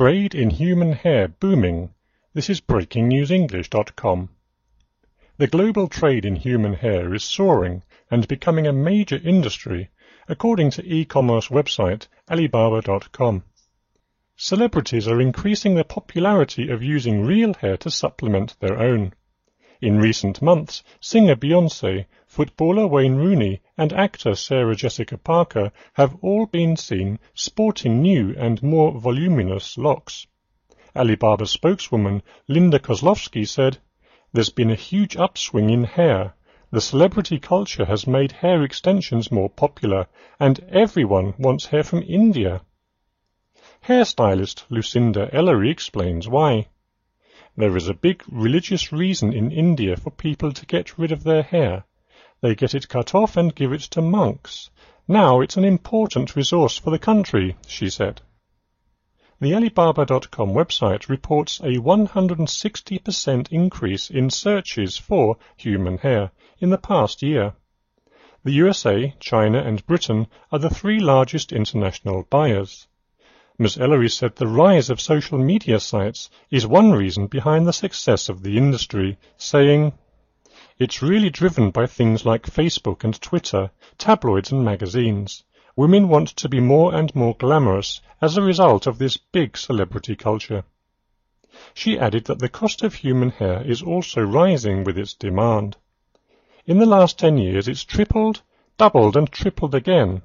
Trade in human hair booming. This is breakingnewsenglish.com. The global trade in human hair is soaring and becoming a major industry, according to e-commerce website Alibaba.com. Celebrities are increasing the popularity of using real hair to supplement their own. In recent months, singer Beyonce, footballer Wayne Rooney, and actor Sarah Jessica Parker have all been seen sporting new and more voluminous locks. Alibaba spokeswoman Linda Kozlowski said, There's been a huge upswing in hair. The celebrity culture has made hair extensions more popular, and everyone wants hair from India. Hairstylist Lucinda Ellery explains why. There is a big religious reason in India for people to get rid of their hair. They get it cut off and give it to monks. Now it's an important resource for the country, she said. The Alibaba.com website reports a 160% increase in searches for human hair in the past year. The USA, China and Britain are the three largest international buyers. Ms. Ellery said the rise of social media sites is one reason behind the success of the industry, saying, It's really driven by things like Facebook and Twitter, tabloids and magazines. Women want to be more and more glamorous as a result of this big celebrity culture. She added that the cost of human hair is also rising with its demand. In the last ten years it's tripled, doubled and tripled again.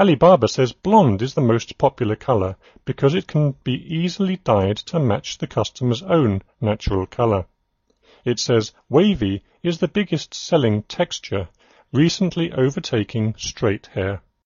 Alibaba says blonde is the most popular color because it can be easily dyed to match the customer's own natural color. It says wavy is the biggest selling texture, recently overtaking straight hair.